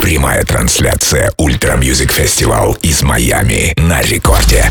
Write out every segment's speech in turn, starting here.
Прямая трансляция Ультра Мьюзик Фестивал из Майами на рекорде.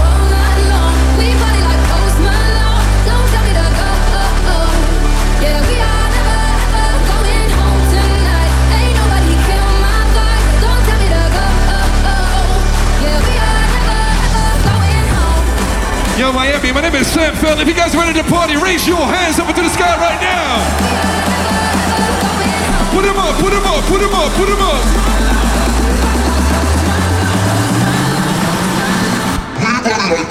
Yo, Miami, my name is Sam Feldt. If you guys ready to party, raise your hands up into the sky right now. Put them up, put them up, put them up, put them up. Put them up.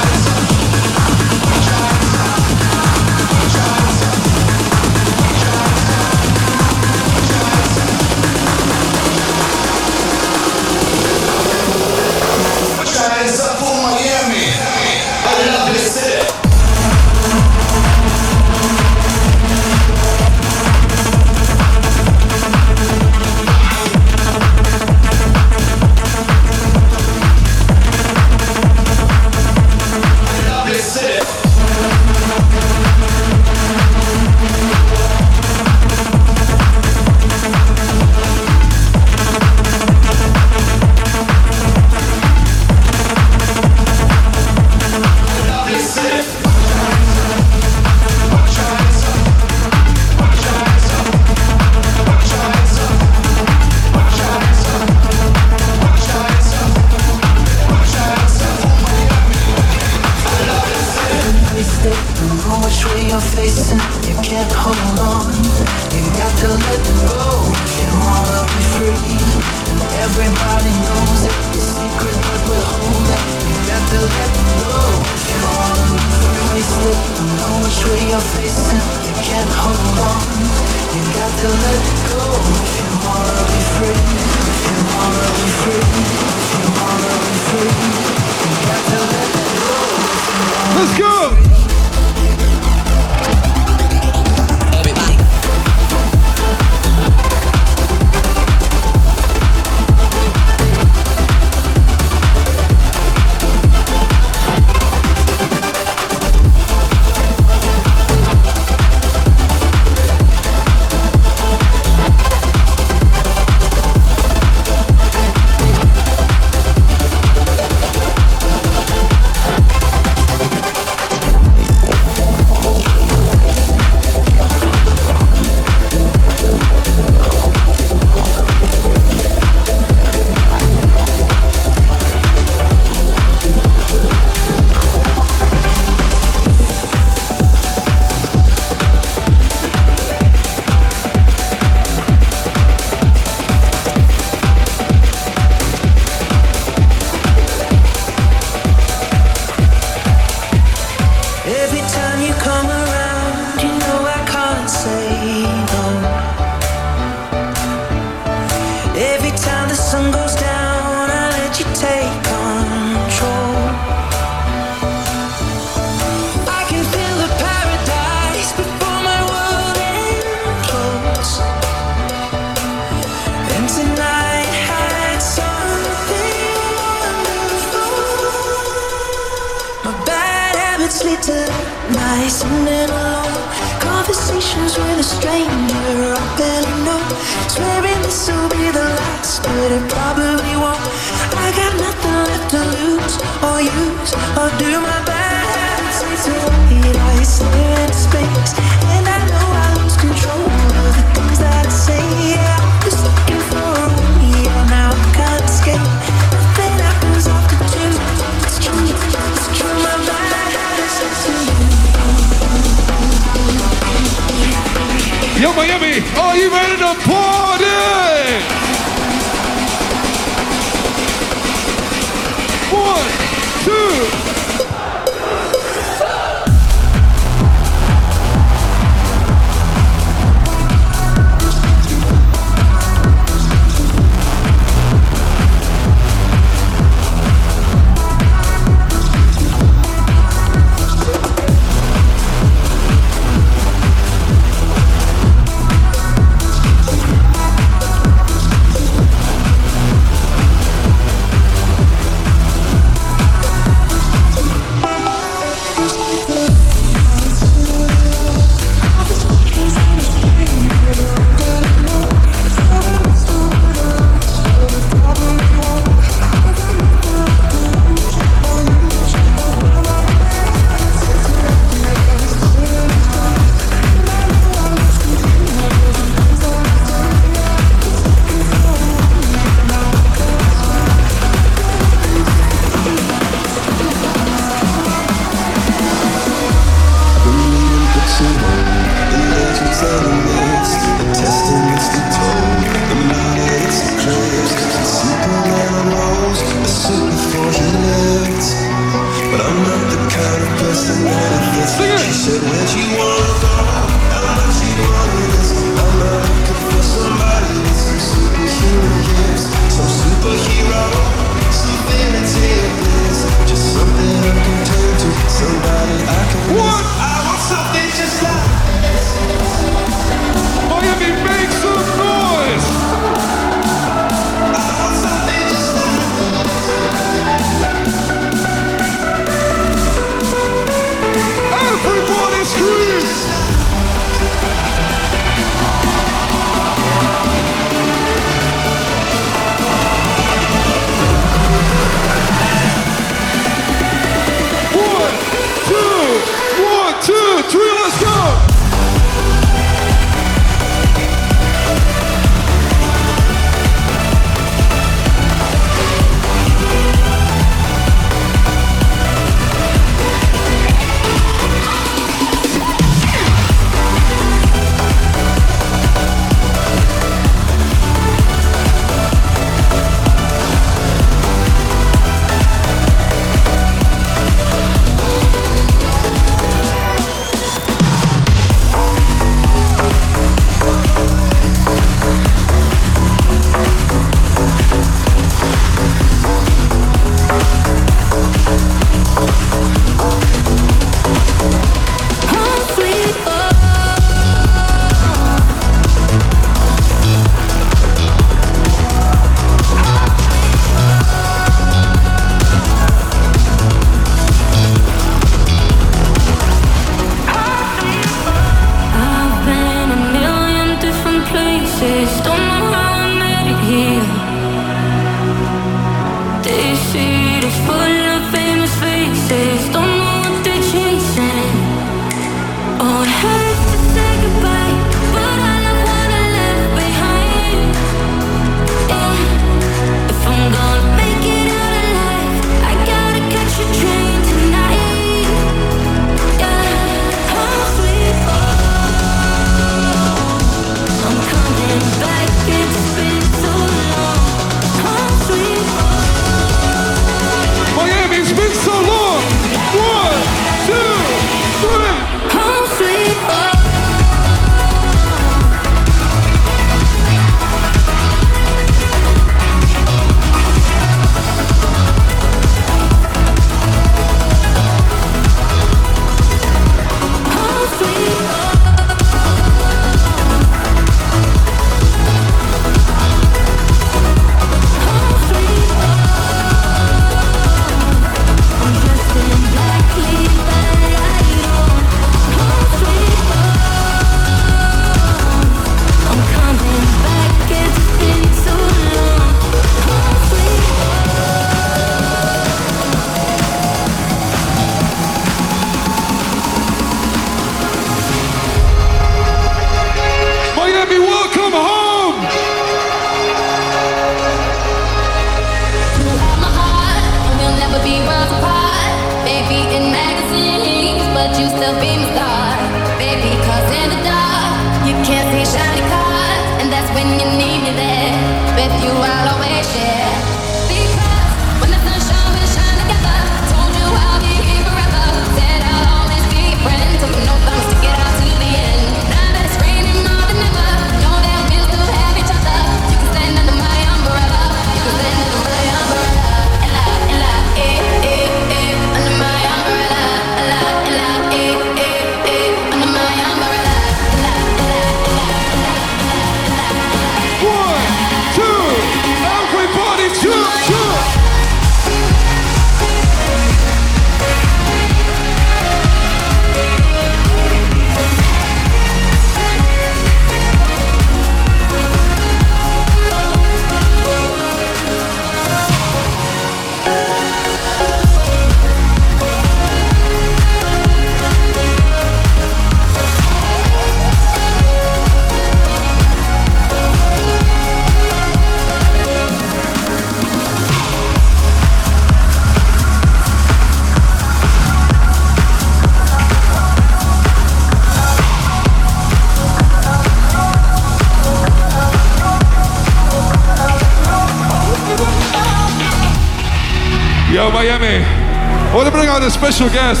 want to bring out a special guest.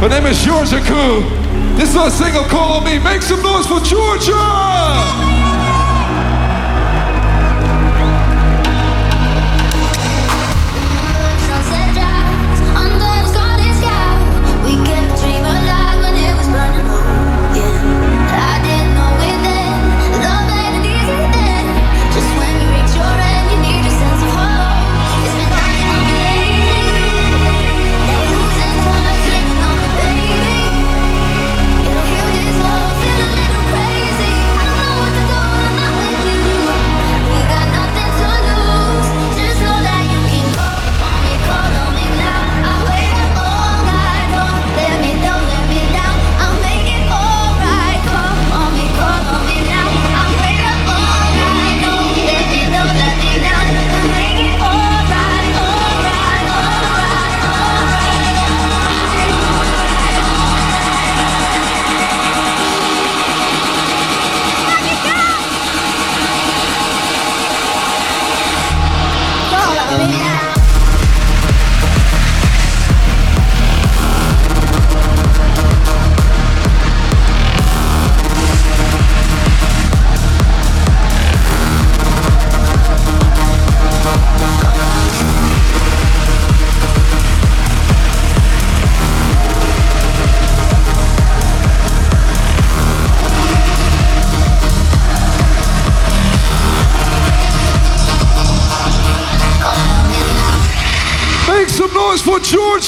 Her name is Georgia Ku. This is a single call on me. Make some noise for Georgia!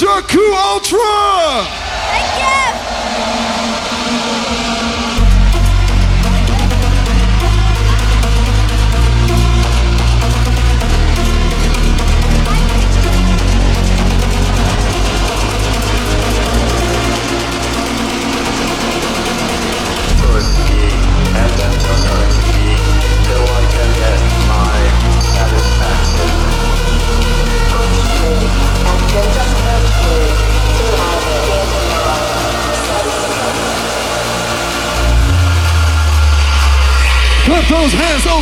Ku Ultra!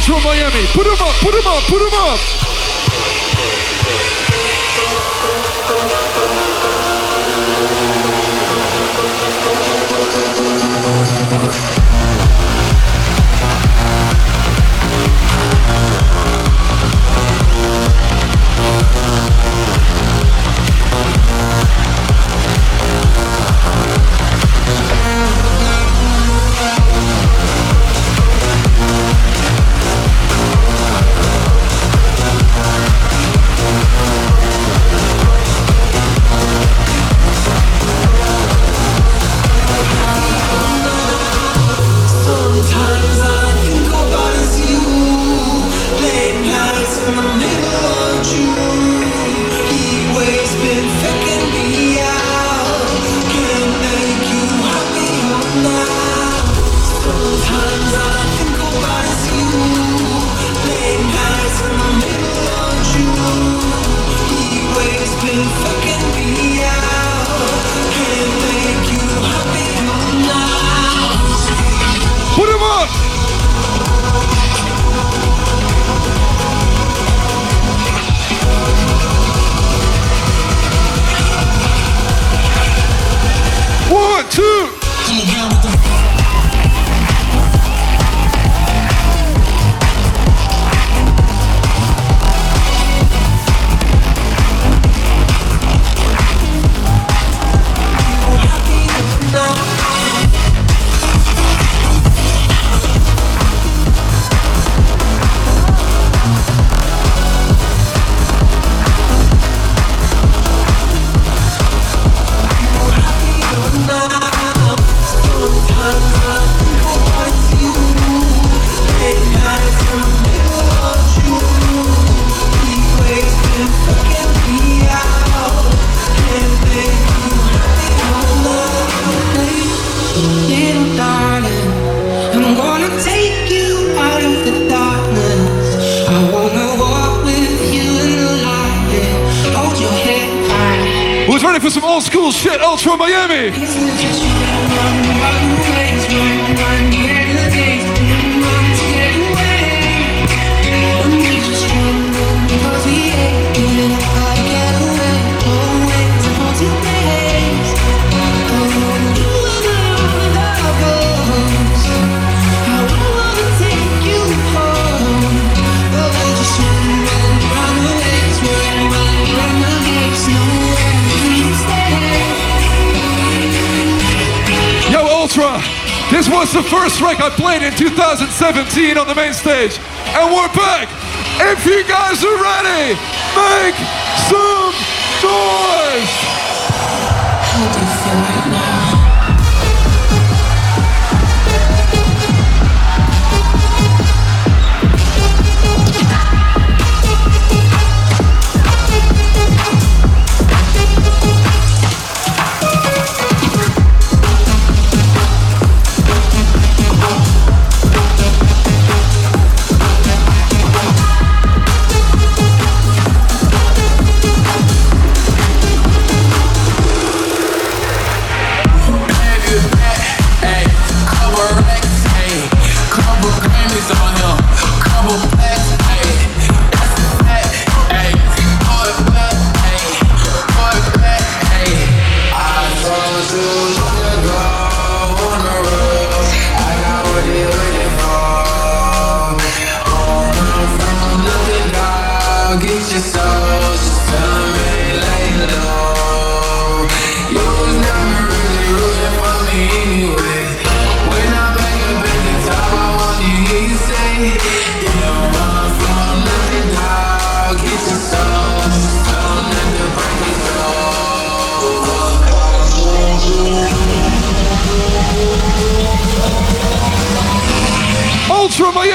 from Miami. Put him up, put him up, put him up. was ready for some old school shit, Ultra Miami. This was the first track I played in 2017 on the main stage. And we're back! If you guys are ready, make some noise!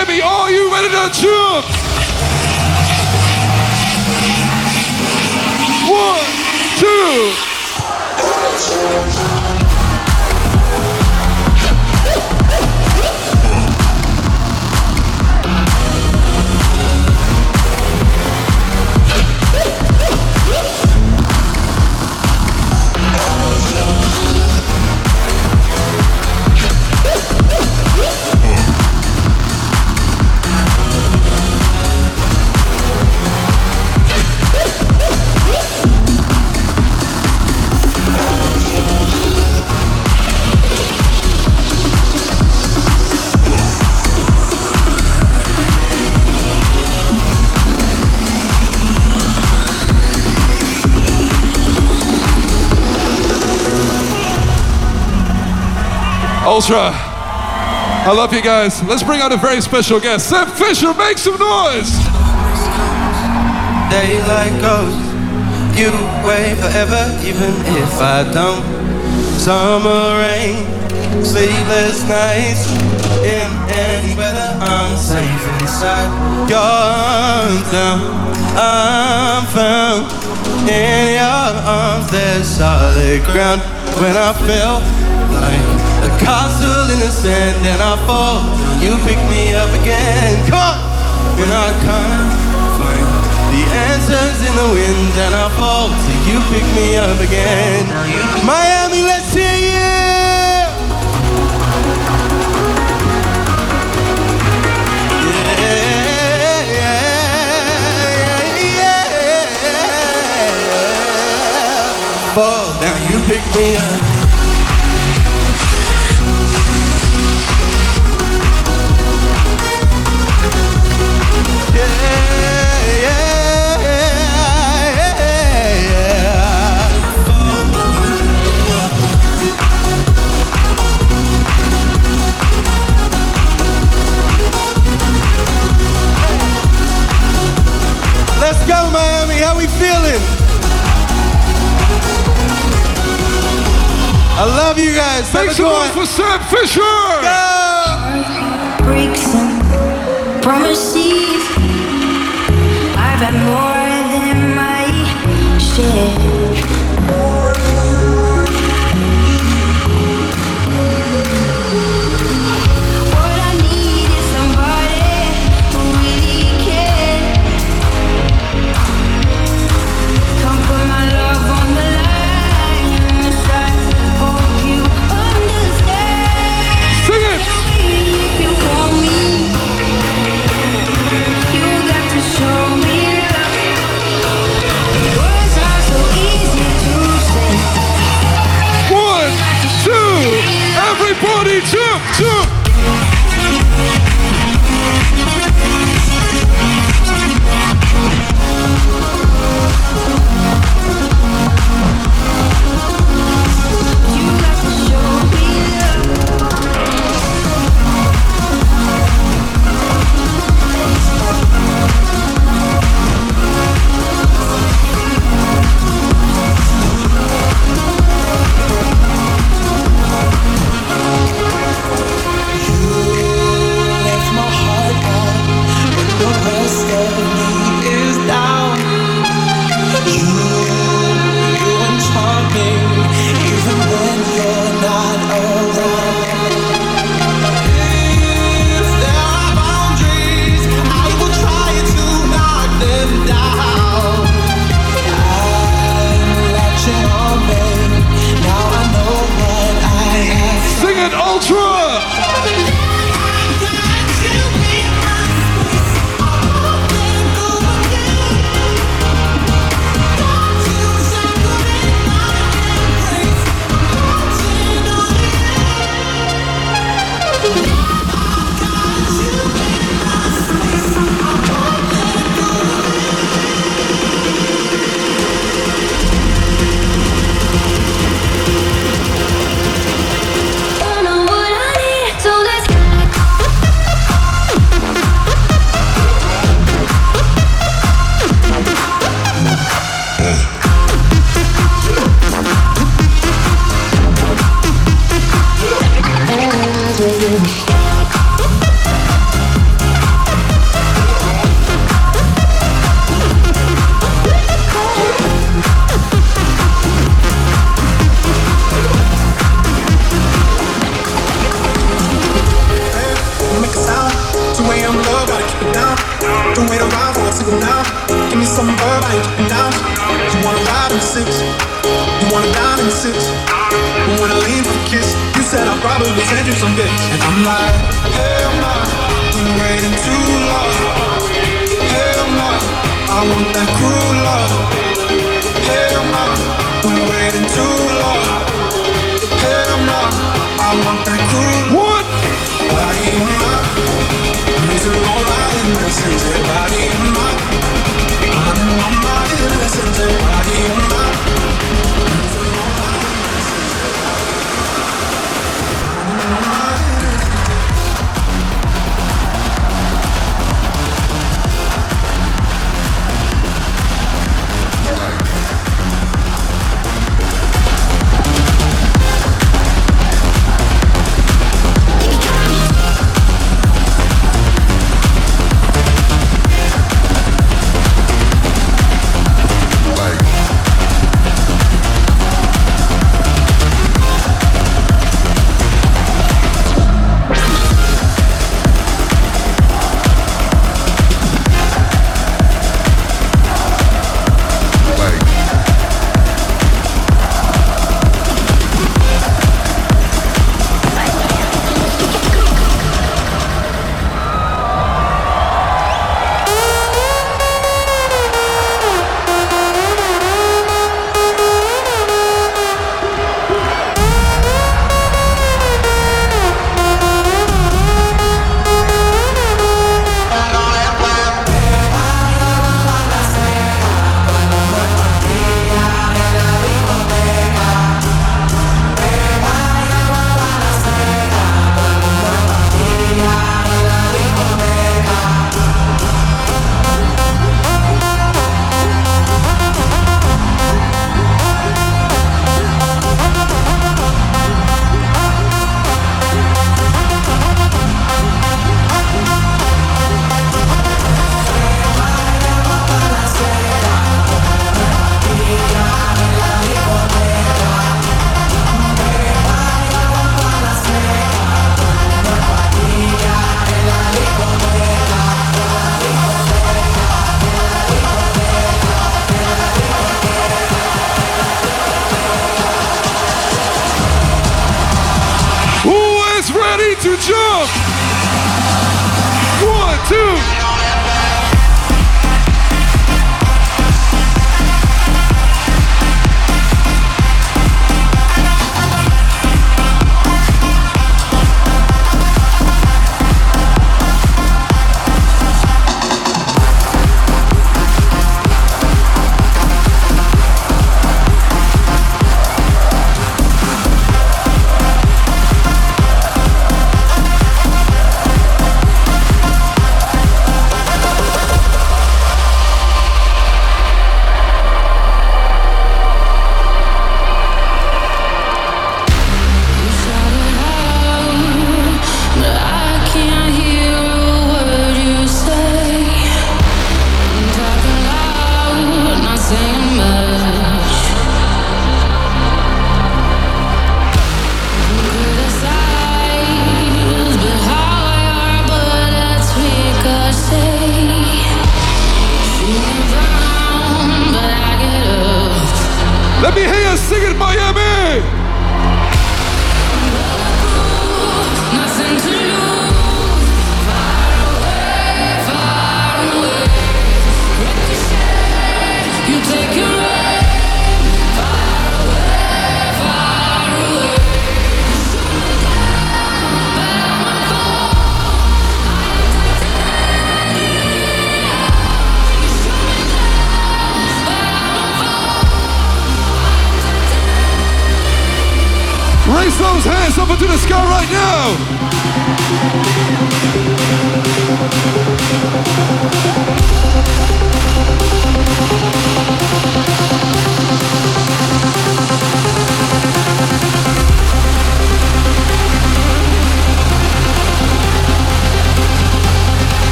Jimmy, are you ready to jump. Ultra. I love you guys. Let's bring out a very special guest. Sam Fischer, make some noise. Daylight goes, you wait forever, even if I don't. Summer rain, sleepless nights, in any weather, I'm safe inside. I'm found in your arms, there's solid ground. When I fell like castle in the sand, and I fall, you pick me up again. Come on, when I can't find the answers in the wind, and I fall, so you pick me up again. Miami, let's hear you. Yeah, yeah, yeah, yeah. Fall down, you pick me up. We feeling? I love you guys. Thanks Let's some go. for Sam Fischer. Go. breaks and promises. I've had more than my share. Everybody jump, make send you some bits. And I'm like, hell nah, been waiting too long. Hell nah, I want that cruel love. Hell nah, been waiting too long. Hell nah, I want that cruel One, Body in my, losing all my innocence. Body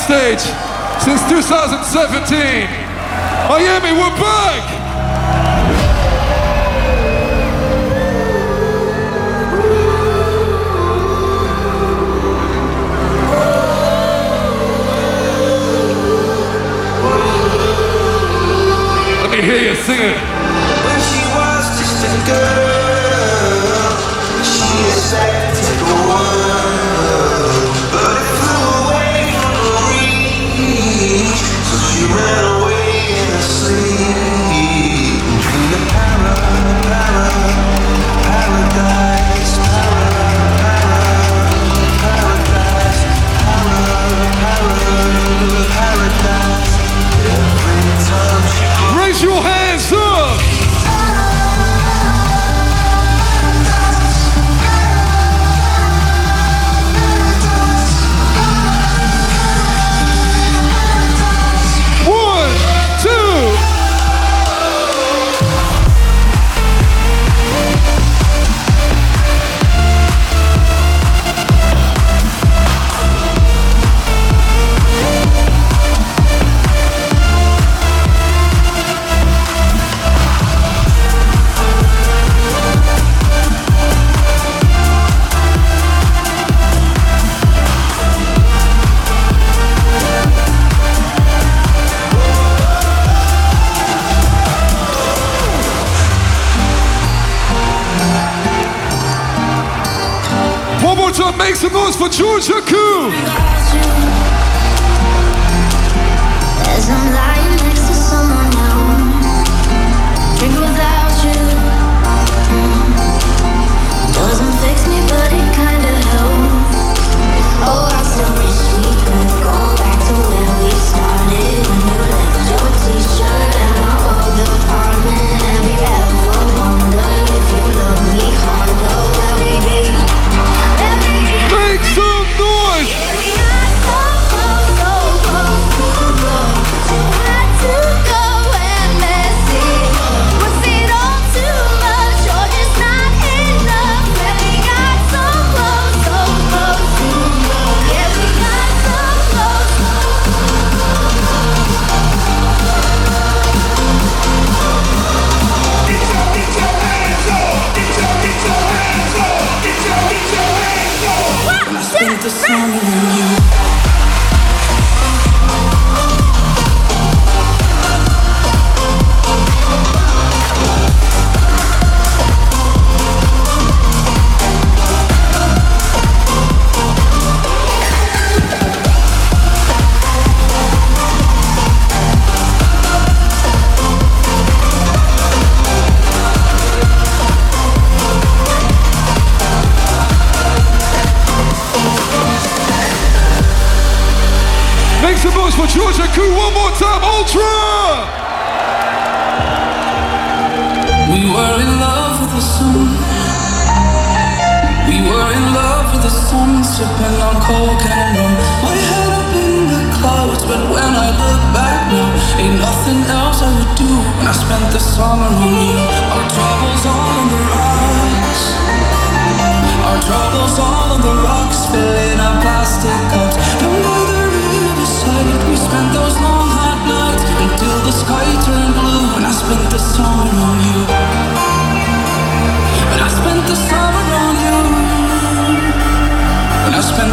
stage since 2017. Miami, we're back!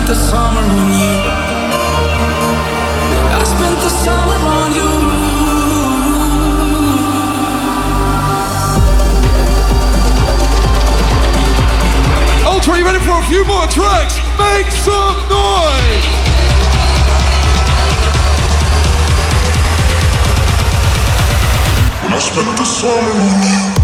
the summer on you. Ready for a few more tracks? Make some noise! I spent the summer on you.